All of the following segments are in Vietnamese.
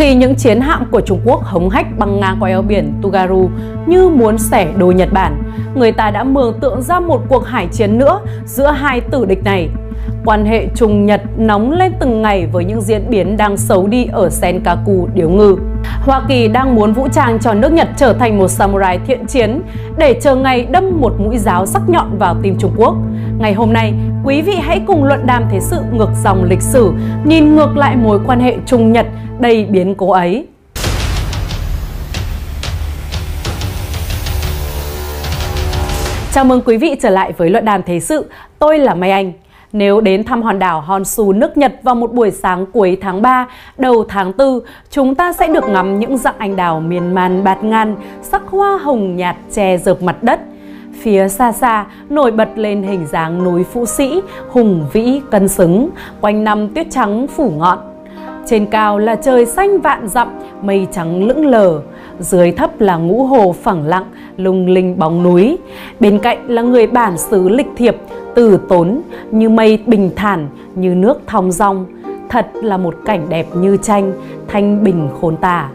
khi những chiến hạm của Trung Quốc hống hách băng ngang qua eo biển Tugaru như muốn xẻ đôi Nhật Bản, người ta đã mường tượng ra một cuộc hải chiến nữa giữa hai tử địch này. Quan hệ Trung Nhật nóng lên từng ngày với những diễn biến đang xấu đi ở Senkaku, Điếu Ngư. Hoa Kỳ đang muốn vũ trang cho nước Nhật trở thành một samurai thiện chiến để chờ ngày đâm một mũi giáo sắc nhọn vào tim Trung Quốc. Ngày hôm nay, quý vị hãy cùng luận đàm thế sự ngược dòng lịch sử, nhìn ngược lại mối quan hệ Trung Nhật đầy biến cố ấy. Chào mừng quý vị trở lại với luận đàm thế sự. Tôi là Mai Anh. Nếu đến thăm hòn đảo Honshu nước Nhật vào một buổi sáng cuối tháng 3, đầu tháng 4, chúng ta sẽ được ngắm những dặng anh đào miền man bạt ngàn, sắc hoa hồng nhạt che dợp mặt đất. Phía xa xa nổi bật lên hình dáng núi Phú Sĩ, hùng vĩ cân xứng, quanh năm tuyết trắng phủ ngọn. Trên cao là trời xanh vạn dặm, mây trắng lững lờ, dưới thấp là ngũ hồ phẳng lặng, lung linh bóng núi. Bên cạnh là người bản xứ lịch thiệp, từ tốn, như mây bình thản, như nước thong dong. Thật là một cảnh đẹp như tranh, thanh bình khôn tả.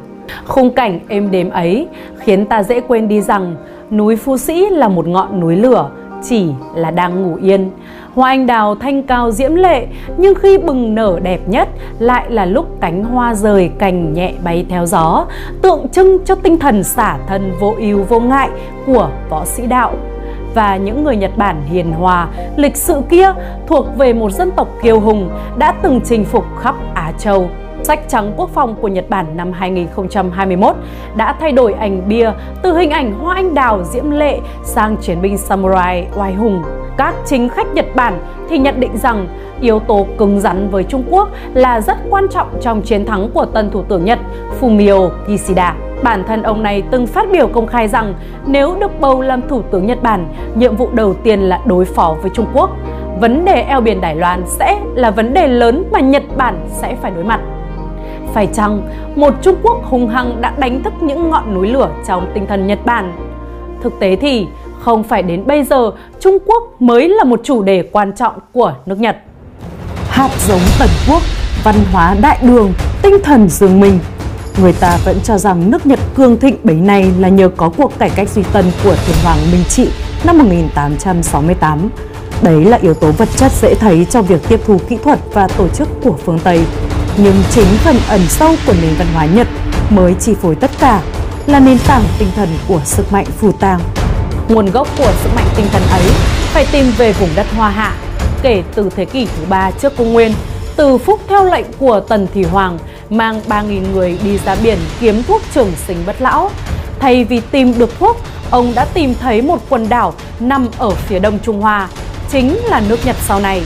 Khung cảnh êm đềm ấy khiến ta dễ quên đi rằng núi Phú Sĩ là một ngọn núi lửa, chỉ là đang ngủ yên. Hoa anh đào thanh cao diễm lệ, nhưng khi bừng nở đẹp nhất lại là lúc cánh hoa rời cành nhẹ bay theo gió, tượng trưng cho tinh thần xả thân vô ưu vô ngại của võ sĩ đạo và những người Nhật Bản hiền hòa, lịch sự kia thuộc về một dân tộc kiêu hùng đã từng chinh phục khắp Á Châu. Sách trắng quốc phòng của Nhật Bản năm 2021 đã thay đổi ảnh bia từ hình ảnh hoa anh đào diễm lệ sang chiến binh samurai oai hùng. Các chính khách Nhật Bản thì nhận định rằng yếu tố cứng rắn với Trung Quốc là rất quan trọng trong chiến thắng của tân thủ tướng Nhật Fumio Kishida. Bản thân ông này từng phát biểu công khai rằng nếu được bầu làm thủ tướng Nhật Bản, nhiệm vụ đầu tiên là đối phó với Trung Quốc. Vấn đề eo biển Đài Loan sẽ là vấn đề lớn mà Nhật Bản sẽ phải đối mặt. Phải chăng một Trung Quốc hung hăng đã đánh thức những ngọn núi lửa trong tinh thần Nhật Bản? Thực tế thì không phải đến bây giờ Trung Quốc mới là một chủ đề quan trọng của nước Nhật. Hạt giống tần quốc, văn hóa đại đường, tinh thần dương mình Người ta vẫn cho rằng nước Nhật cương thịnh bấy nay là nhờ có cuộc cải cách duy tân của thiên hoàng Minh Trị năm 1868. Đấy là yếu tố vật chất dễ thấy trong việc tiếp thu kỹ thuật và tổ chức của phương Tây. Nhưng chính phần ẩn sâu của nền văn hóa Nhật mới chi phối tất cả, là nền tảng tinh thần của sức mạnh phù tang. Nguồn gốc của sức mạnh tinh thần ấy phải tìm về vùng đất Hoa Hạ, kể từ thế kỷ thứ ba trước công nguyên, từ phúc theo lệnh của Tần Thủy Hoàng mang 3.000 người đi ra biển kiếm thuốc trường sinh bất lão. Thay vì tìm được thuốc, ông đã tìm thấy một quần đảo nằm ở phía đông Trung Hoa, chính là nước Nhật sau này.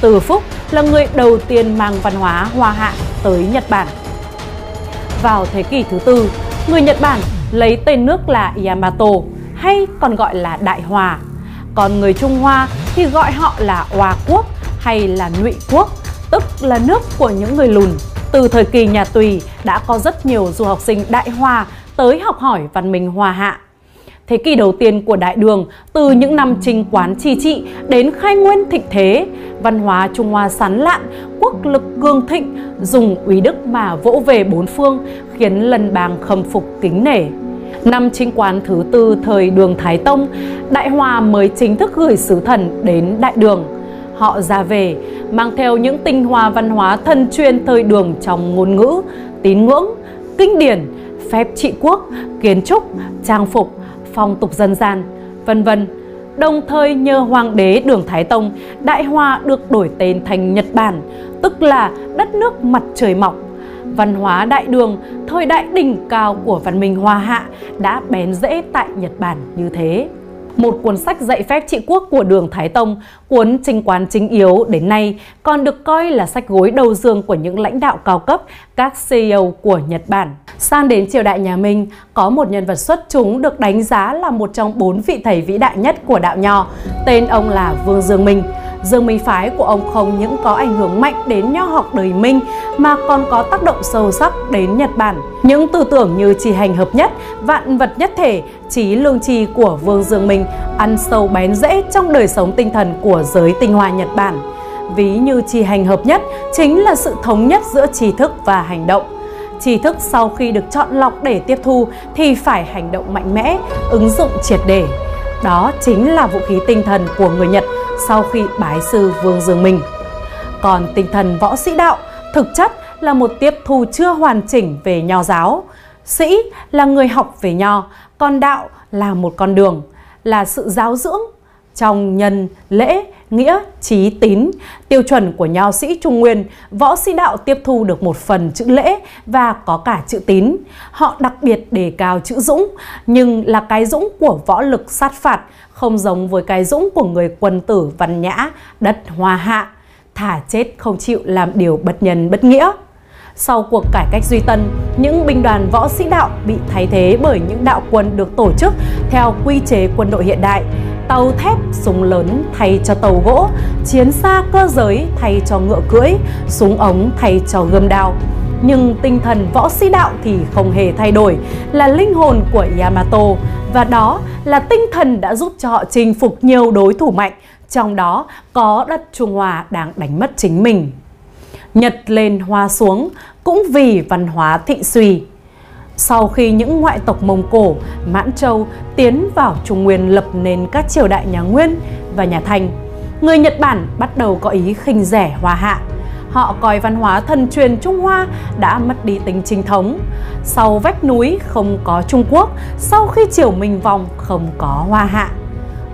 Từ Phúc là người đầu tiên mang văn hóa Hoa Hạ tới Nhật Bản. Vào thế kỷ thứ tư, người Nhật Bản lấy tên nước là Yamato hay còn gọi là Đại Hòa. Còn người Trung Hoa thì gọi họ là hòa Quốc hay là Ngụy Quốc, tức là nước của những người lùn. Từ thời kỳ nhà Tùy đã có rất nhiều du học sinh Đại hòa tới học hỏi văn minh hòa Hạ. Thế kỷ đầu tiên của Đại Đường, từ những năm trinh quán chi trị đến khai nguyên thịnh thế, văn hóa Trung Hoa sán lạn, quốc lực cương thịnh, dùng úy đức mà vỗ về bốn phương, khiến lần bang khâm phục kính nể. Năm chính quán thứ tư thời Đường Thái Tông, Đại Hòa mới chính thức gửi sứ thần đến Đại Đường – họ ra về, mang theo những tinh hoa văn hóa thân truyền thời đường trong ngôn ngữ, tín ngưỡng, kinh điển, phép trị quốc, kiến trúc, trang phục, phong tục dân gian, vân vân. Đồng thời nhờ Hoàng đế Đường Thái Tông, Đại Hoa được đổi tên thành Nhật Bản, tức là đất nước mặt trời mọc. Văn hóa đại đường, thời đại đỉnh cao của văn minh Hoa Hạ đã bén rễ tại Nhật Bản như thế một cuốn sách dạy phép trị quốc của Đường Thái Tông, cuốn trinh quán chính yếu đến nay còn được coi là sách gối đầu giường của những lãnh đạo cao cấp, các CEO của Nhật Bản. Sang đến triều đại nhà Minh, có một nhân vật xuất chúng được đánh giá là một trong bốn vị thầy vĩ đại nhất của đạo nho, tên ông là Vương Dương Minh. Dương Minh phái của ông không những có ảnh hưởng mạnh đến nho học đời Minh mà còn có tác động sâu sắc đến Nhật Bản. Những tư tưởng như trì hành hợp nhất, vạn vật nhất thể, trí lương trì của Vương Dương Minh ăn sâu bén rễ trong đời sống tinh thần của giới tinh hoa Nhật Bản. Ví như trì hành hợp nhất chính là sự thống nhất giữa trí thức và hành động. tri thức sau khi được chọn lọc để tiếp thu thì phải hành động mạnh mẽ, ứng dụng triệt để. Đó chính là vũ khí tinh thần của người Nhật sau khi bái sư Vương Dương Minh. Còn tinh thần võ sĩ đạo thực chất là một tiếp thu chưa hoàn chỉnh về nho giáo. Sĩ là người học về nho, còn đạo là một con đường, là sự giáo dưỡng trong nhân, lễ, nghĩa, trí, tín. Tiêu chuẩn của nho sĩ Trung Nguyên, võ sĩ đạo tiếp thu được một phần chữ lễ và có cả chữ tín. Họ đặc biệt đề cao chữ dũng, nhưng là cái dũng của võ lực sát phạt, không giống với cái dũng của người quân tử văn nhã, đất hoa hạ. Thả chết không chịu làm điều bất nhân bất nghĩa. Sau cuộc cải cách duy tân, những binh đoàn võ sĩ đạo bị thay thế bởi những đạo quân được tổ chức theo quy chế quân đội hiện đại tàu thép súng lớn thay cho tàu gỗ, chiến xa cơ giới thay cho ngựa cưỡi, súng ống thay cho gươm đao. Nhưng tinh thần võ sĩ đạo thì không hề thay đổi, là linh hồn của Yamato và đó là tinh thần đã giúp cho họ chinh phục nhiều đối thủ mạnh, trong đó có đất Trung Hoa đang đánh mất chính mình. Nhật lên hoa xuống cũng vì văn hóa thị suy. Sau khi những ngoại tộc Mông Cổ, Mãn Châu tiến vào Trung Nguyên lập nên các triều đại nhà Nguyên và nhà Thanh, người Nhật Bản bắt đầu có ý khinh rẻ Hoa Hạ. Họ coi văn hóa thần truyền Trung Hoa đã mất đi tính chính thống. Sau vách núi không có Trung Quốc, sau khi triều Minh vong không có Hoa Hạ.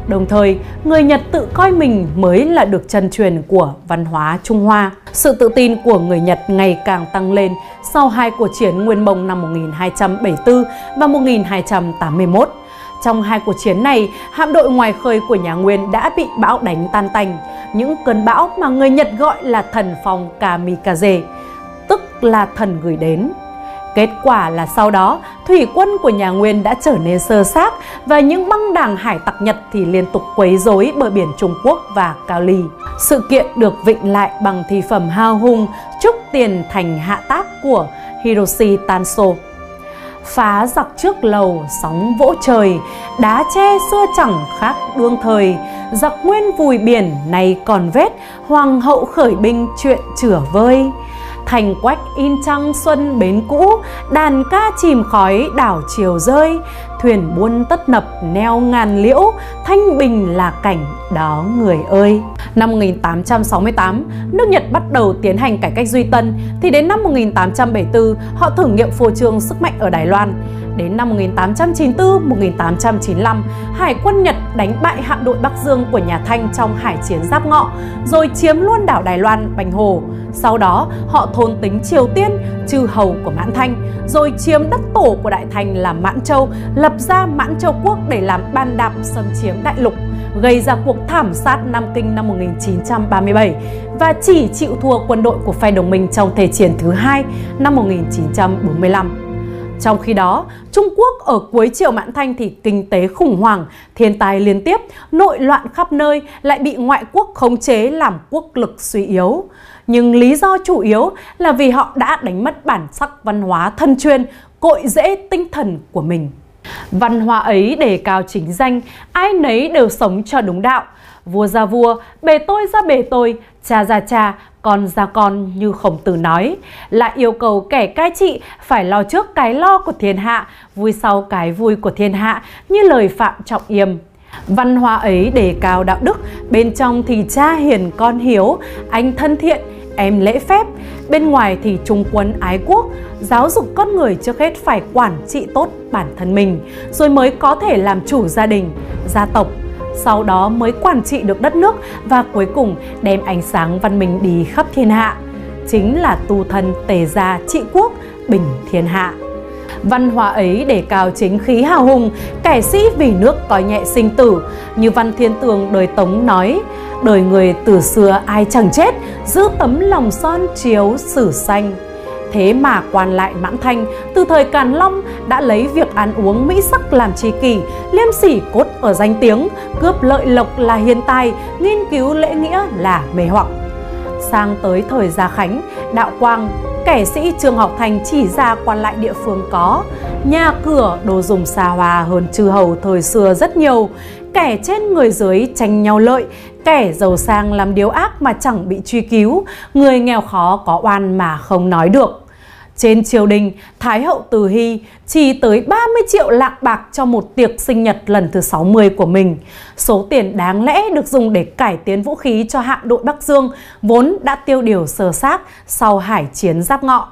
Đồng thời, người Nhật tự coi mình mới là được chân truyền của văn hóa Trung Hoa. Sự tự tin của người Nhật ngày càng tăng lên sau hai cuộc chiến Nguyên Mông năm 1274 và 1281. Trong hai cuộc chiến này, hạm đội ngoài khơi của nhà Nguyên đã bị bão đánh tan tành, những cơn bão mà người Nhật gọi là thần phong Kamikaze, tức là thần gửi đến. Kết quả là sau đó, thủy quân của nhà Nguyên đã trở nên sơ xác và những băng đảng hải tặc Nhật thì liên tục quấy rối bờ biển Trung Quốc và Cao Ly. Sự kiện được vịnh lại bằng thi phẩm hào hùng trúc tiền thành hạ tác của Hiroshi Tanso. Phá giặc trước lầu, sóng vỗ trời, đá tre xưa chẳng khác đương thời, giặc nguyên vùi biển này còn vết, hoàng hậu khởi binh chuyện chửa vơi thành quách in trăng xuân bến cũ đàn ca chìm khói đảo chiều rơi. Thuyền buôn tất nập neo ngàn liễu thanh bình là cảnh đó người ơi. Năm 1868 nước Nhật bắt đầu tiến hành cải cách duy tân thì đến năm 1874 họ thử nghiệm phô trương sức mạnh ở Đài Loan. Đến năm 1894-1895, Hải quân Nhật đánh bại hạm đội Bắc Dương của nhà Thanh trong hải chiến Giáp Ngọ, rồi chiếm luôn đảo Đài Loan, Bành Hồ. Sau đó, họ thôn tính Triều Tiên, chư hầu của Mãn Thanh, rồi chiếm đất tổ của Đại Thành là Mãn Châu, lập ra Mãn Châu Quốc để làm ban đạp xâm chiếm đại lục gây ra cuộc thảm sát Nam Kinh năm 1937 và chỉ chịu thua quân đội của phe đồng minh trong Thế chiến thứ hai năm 1945. Trong khi đó, Trung Quốc ở cuối triều Mãn Thanh thì kinh tế khủng hoảng, thiên tai liên tiếp, nội loạn khắp nơi lại bị ngoại quốc khống chế làm quốc lực suy yếu. Nhưng lý do chủ yếu là vì họ đã đánh mất bản sắc văn hóa thân chuyên, cội rễ tinh thần của mình. Văn hóa ấy đề cao chính danh, ai nấy đều sống cho đúng đạo. Vua ra vua, bề tôi ra bề tôi, cha ra cha, con ra con như khổng tử nói, lại yêu cầu kẻ cai trị phải lo trước cái lo của thiên hạ, vui sau cái vui của thiên hạ như lời Phạm Trọng Yêm. Văn hóa ấy đề cao đạo đức, bên trong thì cha hiền con hiếu, anh thân thiện, em lễ phép, bên ngoài thì trung quân ái quốc, giáo dục con người trước hết phải quản trị tốt bản thân mình, rồi mới có thể làm chủ gia đình, gia tộc, sau đó mới quản trị được đất nước và cuối cùng đem ánh sáng văn minh đi khắp thiên hạ. Chính là tu thân tề gia trị quốc, bình thiên hạ. Văn hóa ấy để cao chính khí hào hùng, kẻ sĩ vì nước coi nhẹ sinh tử. Như Văn Thiên Tường đời Tống nói, đời người từ xưa ai chẳng chết, giữ tấm lòng son chiếu sử xanh. Thế mà quan lại Mãn Thanh từ thời Càn Long đã lấy việc ăn uống mỹ sắc làm tri kỷ, liêm sỉ cốt ở danh tiếng, cướp lợi lộc là hiền tài, nghiên cứu lễ nghĩa là mê hoặc. Sang tới thời Gia Khánh, Đạo Quang, kẻ sĩ Trương Học Thành chỉ ra quan lại địa phương có, nhà cửa đồ dùng xa hoa hơn chư hầu thời xưa rất nhiều, kẻ trên người dưới tranh nhau lợi, kẻ giàu sang làm điều ác mà chẳng bị truy cứu, người nghèo khó có oan mà không nói được. Trên triều đình, Thái hậu Từ Hy chi tới 30 triệu lạng bạc cho một tiệc sinh nhật lần thứ 60 của mình. Số tiền đáng lẽ được dùng để cải tiến vũ khí cho hạm đội Bắc Dương vốn đã tiêu điều sơ xác sau hải chiến giáp ngọ.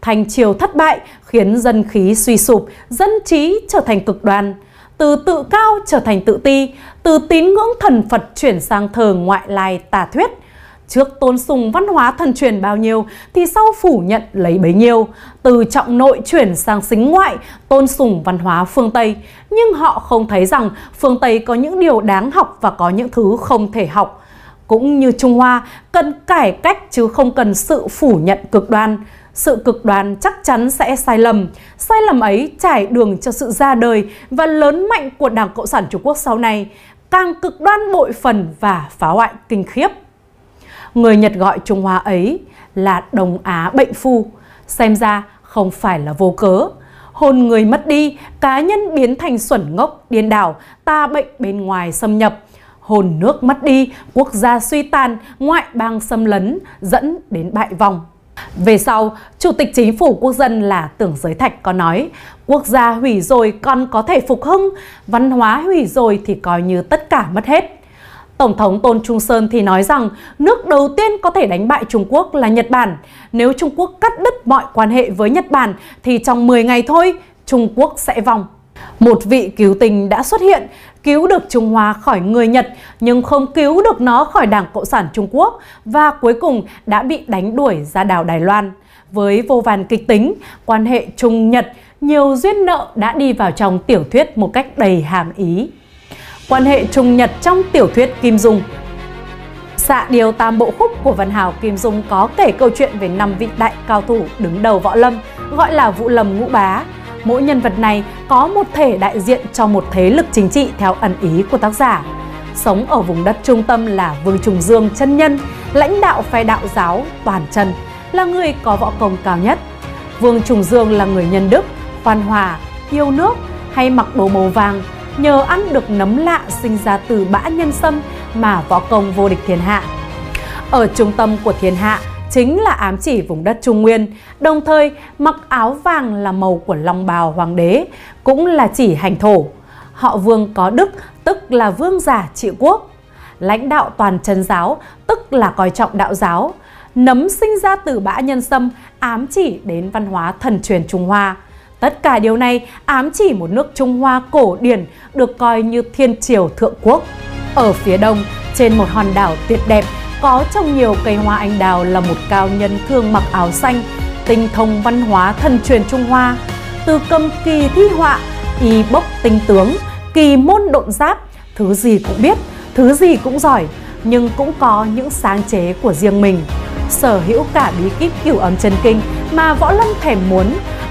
Thành triều thất bại khiến dân khí suy sụp, dân trí trở thành cực đoan. Từ tự cao trở thành tự ti, từ tín ngưỡng thần Phật chuyển sang thờ ngoại lai tà thuyết – Trước tôn sùng văn hóa thần truyền bao nhiêu thì sau phủ nhận lấy bấy nhiêu. Từ trọng nội chuyển sang xính ngoại, tôn sùng văn hóa phương Tây. Nhưng họ không thấy rằng phương Tây có những điều đáng học và có những thứ không thể học. Cũng như Trung Hoa, cần cải cách chứ không cần sự phủ nhận cực đoan. Sự cực đoan chắc chắn sẽ sai lầm. Sai lầm ấy trải đường cho sự ra đời và lớn mạnh của Đảng Cộng sản Trung Quốc sau này, càng cực đoan bội phần và phá hoại kinh khiếp. Người Nhật gọi Trung Hoa ấy là Đông Á bệnh phu, xem ra không phải là vô cớ. Hồn người mất đi, cá nhân biến thành xuẩn ngốc, điên đảo, ta bệnh bên ngoài xâm nhập. Hồn nước mất đi, quốc gia suy tàn, ngoại bang xâm lấn, dẫn đến bại vong. Về sau, Chủ tịch Chính phủ Quốc dân là Tưởng Giới Thạch có nói, quốc gia hủy rồi còn có thể phục hưng, văn hóa hủy rồi thì coi như tất cả mất hết. Tổng thống Tôn Trung Sơn thì nói rằng nước đầu tiên có thể đánh bại Trung Quốc là Nhật Bản. Nếu Trung Quốc cắt đứt mọi quan hệ với Nhật Bản thì trong 10 ngày thôi Trung Quốc sẽ vong. Một vị cứu tình đã xuất hiện, cứu được Trung Hoa khỏi người Nhật nhưng không cứu được nó khỏi Đảng Cộng sản Trung Quốc và cuối cùng đã bị đánh đuổi ra đảo Đài Loan. Với vô vàn kịch tính, quan hệ Trung-Nhật, nhiều duyên nợ đã đi vào trong tiểu thuyết một cách đầy hàm ý quan hệ Trung Nhật trong tiểu thuyết Kim Dung. Xạ điều tam bộ khúc của Văn Hào Kim Dung có kể câu chuyện về năm vị đại cao thủ đứng đầu võ lâm, gọi là Vũ Lâm Ngũ Bá. Mỗi nhân vật này có một thể đại diện cho một thế lực chính trị theo ẩn ý của tác giả. Sống ở vùng đất trung tâm là Vương Trùng Dương chân nhân, lãnh đạo phe đạo giáo toàn chân, là người có võ công cao nhất. Vương Trùng Dương là người nhân đức, khoan hòa, yêu nước hay mặc đồ màu vàng nhờ ăn được nấm lạ sinh ra từ bã nhân sâm mà võ công vô địch thiên hạ. Ở trung tâm của thiên hạ chính là ám chỉ vùng đất Trung Nguyên, đồng thời mặc áo vàng là màu của long bào hoàng đế, cũng là chỉ hành thổ. Họ vương có đức, tức là vương giả trị quốc. Lãnh đạo toàn chân giáo, tức là coi trọng đạo giáo. Nấm sinh ra từ bã nhân sâm, ám chỉ đến văn hóa thần truyền Trung Hoa. Tất cả điều này ám chỉ một nước Trung Hoa cổ điển được coi như thiên triều thượng quốc. Ở phía đông, trên một hòn đảo tuyệt đẹp, có trồng nhiều cây hoa anh đào là một cao nhân thương mặc áo xanh, tinh thông văn hóa thần truyền Trung Hoa. Từ cầm kỳ thi họa, y bốc tinh tướng, kỳ môn độn giáp, thứ gì cũng biết, thứ gì cũng giỏi, nhưng cũng có những sáng chế của riêng mình. Sở hữu cả bí kíp cửu ấm chân kinh mà võ lâm thèm muốn,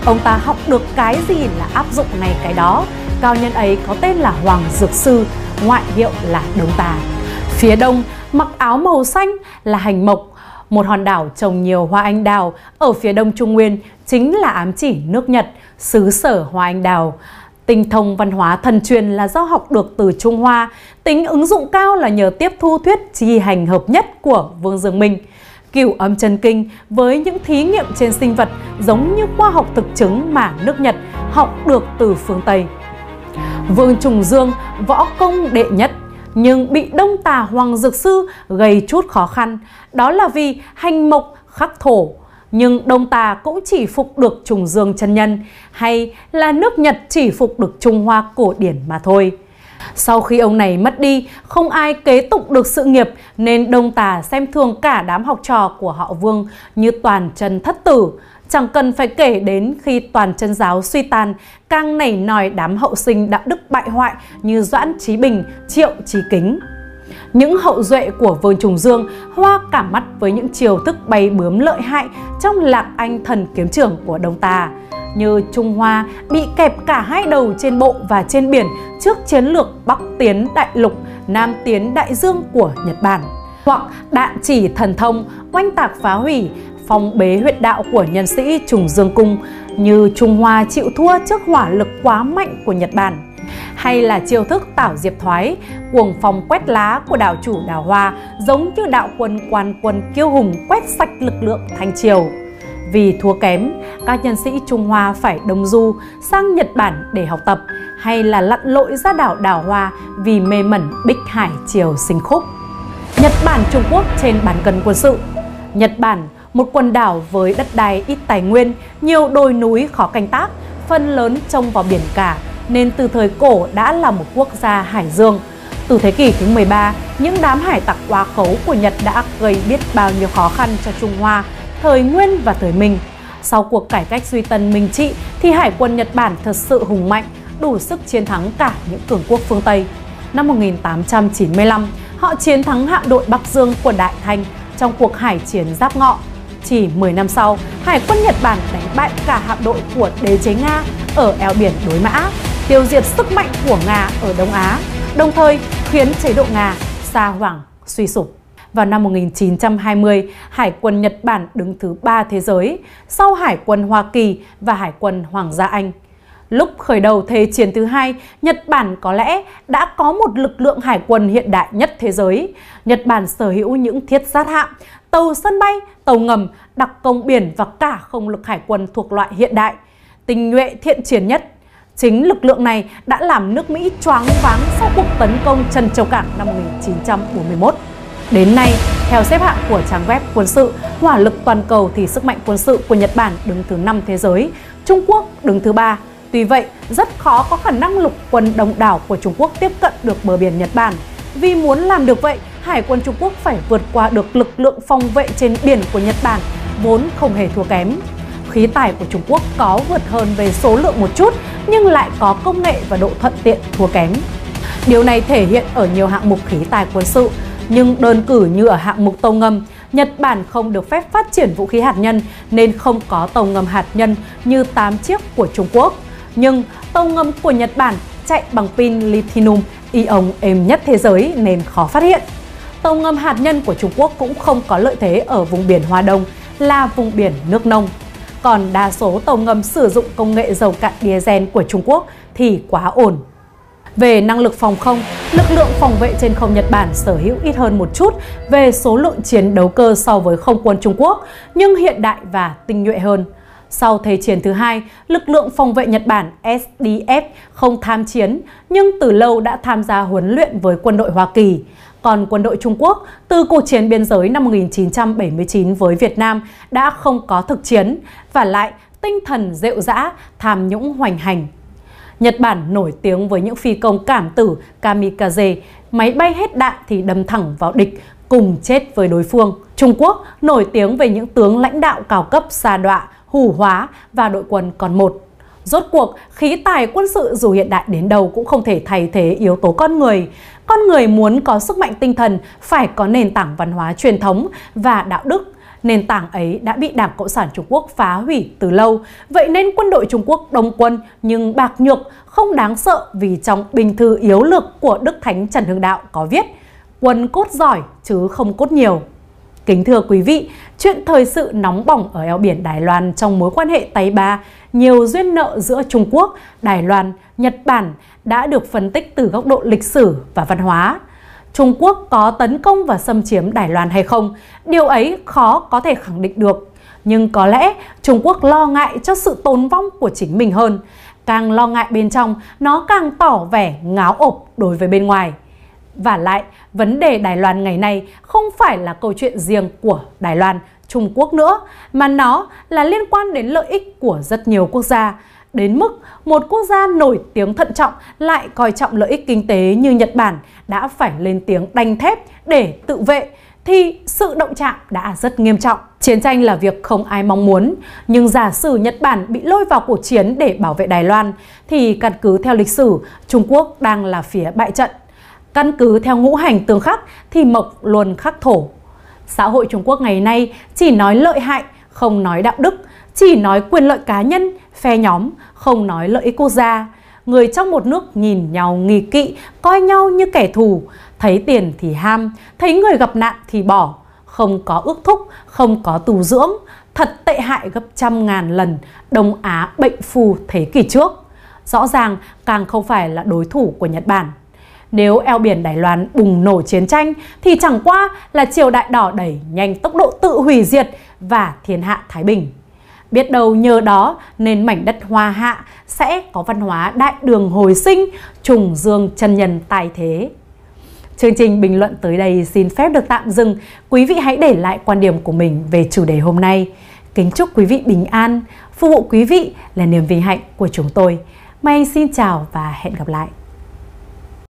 Ông ta học được cái gì là áp dụng ngay cái đó. Cao nhân ấy có tên là Hoàng Dược Sư, ngoại hiệu là Đông Tà. Phía đông, mặc áo màu xanh là hành mộc, một hòn đảo trồng nhiều hoa anh đào ở phía đông Trung Nguyên chính là ám chỉ nước Nhật, xứ sở hoa anh đào. Tinh thông văn hóa thần truyền là do học được từ Trung Hoa, tính ứng dụng cao là nhờ tiếp thu thuyết chi hành hợp nhất của Vương Dương Minh. Cửu âm chân kinh với những thí nghiệm trên sinh vật giống như khoa học thực chứng mà nước Nhật học được từ phương Tây. Vương Trùng Dương, võ công đệ nhất, nhưng bị Đông Tà Hoàng Dược Sư gây chút khó khăn. Đó là vì hành mộc khắc thổ. Nhưng Đông Tà cũng chỉ phục được Trùng Dương chân nhân hay là nước Nhật chỉ phục được Trung Hoa cổ điển mà thôi. Sau khi ông này mất đi, không ai kế tục được sự nghiệp nên Đông Tà xem thường cả đám học trò của họ Vương như toàn chân thất tử. Chẳng cần phải kể đến khi toàn chân giáo suy tàn, càng nảy nòi đám hậu sinh đạo đức bại hoại như Doãn Trí Bình, Triệu Trí Kính. Những hậu duệ của Vương Trùng Dương hoa cả mắt với những chiều thức bay bướm lợi hại trong lạc anh thần kiếm trưởng của Đông Tà như Trung Hoa bị kẹp cả hai đầu trên bộ và trên biển trước chiến lược Bắc tiến đại lục, Nam tiến đại dương của Nhật Bản. Hoặc đạn chỉ thần thông oanh tạc phá hủy phong bế huyệt đạo của nhân sĩ trùng dương cung như Trung Hoa chịu thua trước hỏa lực quá mạnh của Nhật Bản hay là chiêu thức tảo diệp thoái, cuồng phong quét lá của đảo chủ đào hoa giống như đạo quân quan quân kiêu hùng quét sạch lực lượng thanh triều. Vì thua kém, các nhân sĩ Trung Hoa phải đông du sang Nhật Bản để học tập hay là lặn lội ra đảo Đảo Hoa vì mê mẩn Bích Hải Triều sinh khúc. Nhật Bản Trung Quốc trên bàn cân quân sự Nhật Bản, một quần đảo với đất đai ít tài nguyên, nhiều đồi núi khó canh tác, phần lớn trông vào biển cả, nên từ thời cổ đã là một quốc gia hải dương. Từ thế kỷ thứ 13, những đám hải tặc quá khấu của Nhật đã gây biết bao nhiêu khó khăn cho Trung Hoa, thời Nguyên và thời Minh. Sau cuộc cải cách Suy tân Minh trị thì hải quân Nhật Bản thật sự hùng mạnh, đủ sức chiến thắng cả những cường quốc phương Tây. Năm 1895, họ chiến thắng hạm đội Bắc Dương của Đại Thanh trong cuộc hải chiến giáp ngọ. Chỉ 10 năm sau, Hải quân Nhật Bản đánh bại cả hạm đội của đế chế Nga ở eo biển đối mã, tiêu diệt sức mạnh của Nga ở Đông Á, đồng thời khiến chế độ Nga xa hoàng suy sụp. Vào năm 1920, Hải quân Nhật Bản đứng thứ ba thế giới, sau Hải quân Hoa Kỳ và Hải quân Hoàng gia Anh. Lúc khởi đầu Thế chiến thứ hai, Nhật Bản có lẽ đã có một lực lượng hải quân hiện đại nhất thế giới. Nhật Bản sở hữu những thiết giáp hạm, tàu sân bay, tàu ngầm, đặc công biển và cả không lực hải quân thuộc loại hiện đại. Tinh nhuệ thiện chiến nhất. Chính lực lượng này đã làm nước Mỹ choáng váng sau cuộc tấn công Trần Châu Cảng năm 1941. Đến nay, theo xếp hạng của trang web quân sự, hỏa lực toàn cầu thì sức mạnh quân sự của Nhật Bản đứng thứ 5 thế giới, Trung Quốc đứng thứ 3, Tuy vậy, rất khó có khả năng lục quân đông đảo của Trung Quốc tiếp cận được bờ biển Nhật Bản. Vì muốn làm được vậy, Hải quân Trung Quốc phải vượt qua được lực lượng phòng vệ trên biển của Nhật Bản, vốn không hề thua kém. Khí tài của Trung Quốc có vượt hơn về số lượng một chút, nhưng lại có công nghệ và độ thuận tiện thua kém. Điều này thể hiện ở nhiều hạng mục khí tài quân sự, nhưng đơn cử như ở hạng mục tàu ngầm, Nhật Bản không được phép phát triển vũ khí hạt nhân nên không có tàu ngầm hạt nhân như 8 chiếc của Trung Quốc. Nhưng tàu ngầm của Nhật Bản chạy bằng pin lithium ion êm nhất thế giới nên khó phát hiện. Tàu ngầm hạt nhân của Trung Quốc cũng không có lợi thế ở vùng biển Hoa Đông là vùng biển nước nông. Còn đa số tàu ngầm sử dụng công nghệ dầu cạn diesel của Trung Quốc thì quá ổn. Về năng lực phòng không, lực lượng phòng vệ trên không Nhật Bản sở hữu ít hơn một chút về số lượng chiến đấu cơ so với không quân Trung Quốc, nhưng hiện đại và tinh nhuệ hơn. Sau Thế chiến thứ hai, lực lượng phòng vệ Nhật Bản SDF không tham chiến nhưng từ lâu đã tham gia huấn luyện với quân đội Hoa Kỳ. Còn quân đội Trung Quốc từ cuộc chiến biên giới năm 1979 với Việt Nam đã không có thực chiến và lại tinh thần rệu rã, tham nhũng hoành hành. Nhật Bản nổi tiếng với những phi công cảm tử kamikaze, máy bay hết đạn thì đâm thẳng vào địch, cùng chết với đối phương. Trung Quốc nổi tiếng về những tướng lãnh đạo cao cấp xa đọa, hủ hóa và đội quân còn một. Rốt cuộc, khí tài quân sự dù hiện đại đến đâu cũng không thể thay thế yếu tố con người. Con người muốn có sức mạnh tinh thần phải có nền tảng văn hóa truyền thống và đạo đức. Nền tảng ấy đã bị Đảng Cộng sản Trung Quốc phá hủy từ lâu. Vậy nên quân đội Trung Quốc đông quân nhưng bạc nhược, không đáng sợ vì trong bình thư yếu lược của Đức Thánh Trần Hưng Đạo có viết quân cốt giỏi chứ không cốt nhiều. Kính thưa quý vị, chuyện thời sự nóng bỏng ở eo biển Đài Loan trong mối quan hệ Tây Ba, nhiều duyên nợ giữa Trung Quốc, Đài Loan, Nhật Bản đã được phân tích từ góc độ lịch sử và văn hóa. Trung Quốc có tấn công và xâm chiếm Đài Loan hay không, điều ấy khó có thể khẳng định được. Nhưng có lẽ Trung Quốc lo ngại cho sự tồn vong của chính mình hơn. Càng lo ngại bên trong, nó càng tỏ vẻ ngáo ộp đối với bên ngoài. Và lại, vấn đề Đài Loan ngày nay không phải là câu chuyện riêng của Đài Loan, Trung Quốc nữa, mà nó là liên quan đến lợi ích của rất nhiều quốc gia. Đến mức một quốc gia nổi tiếng thận trọng lại coi trọng lợi ích kinh tế như Nhật Bản đã phải lên tiếng đanh thép để tự vệ thì sự động chạm đã rất nghiêm trọng. Chiến tranh là việc không ai mong muốn, nhưng giả sử Nhật Bản bị lôi vào cuộc chiến để bảo vệ Đài Loan thì căn cứ theo lịch sử, Trung Quốc đang là phía bại trận Căn cứ theo ngũ hành tương khắc thì mộc luôn khắc thổ. Xã hội Trung Quốc ngày nay chỉ nói lợi hại, không nói đạo đức, chỉ nói quyền lợi cá nhân, phe nhóm, không nói lợi ích quốc gia. Người trong một nước nhìn nhau nghi kỵ, coi nhau như kẻ thù, thấy tiền thì ham, thấy người gặp nạn thì bỏ, không có ước thúc, không có tù dưỡng, thật tệ hại gấp trăm ngàn lần Đông Á bệnh phù thế kỷ trước. Rõ ràng càng không phải là đối thủ của Nhật Bản. Nếu eo biển Đài Loan bùng nổ chiến tranh thì chẳng qua là triều đại đỏ đẩy nhanh tốc độ tự hủy diệt và thiên hạ Thái Bình. Biết đâu nhờ đó nên mảnh đất Hoa Hạ sẽ có văn hóa đại đường hồi sinh, trùng dương chân nhân tài thế. Chương trình bình luận tới đây xin phép được tạm dừng. Quý vị hãy để lại quan điểm của mình về chủ đề hôm nay. Kính chúc quý vị bình an, phục vụ quý vị là niềm vinh hạnh của chúng tôi. May xin chào và hẹn gặp lại.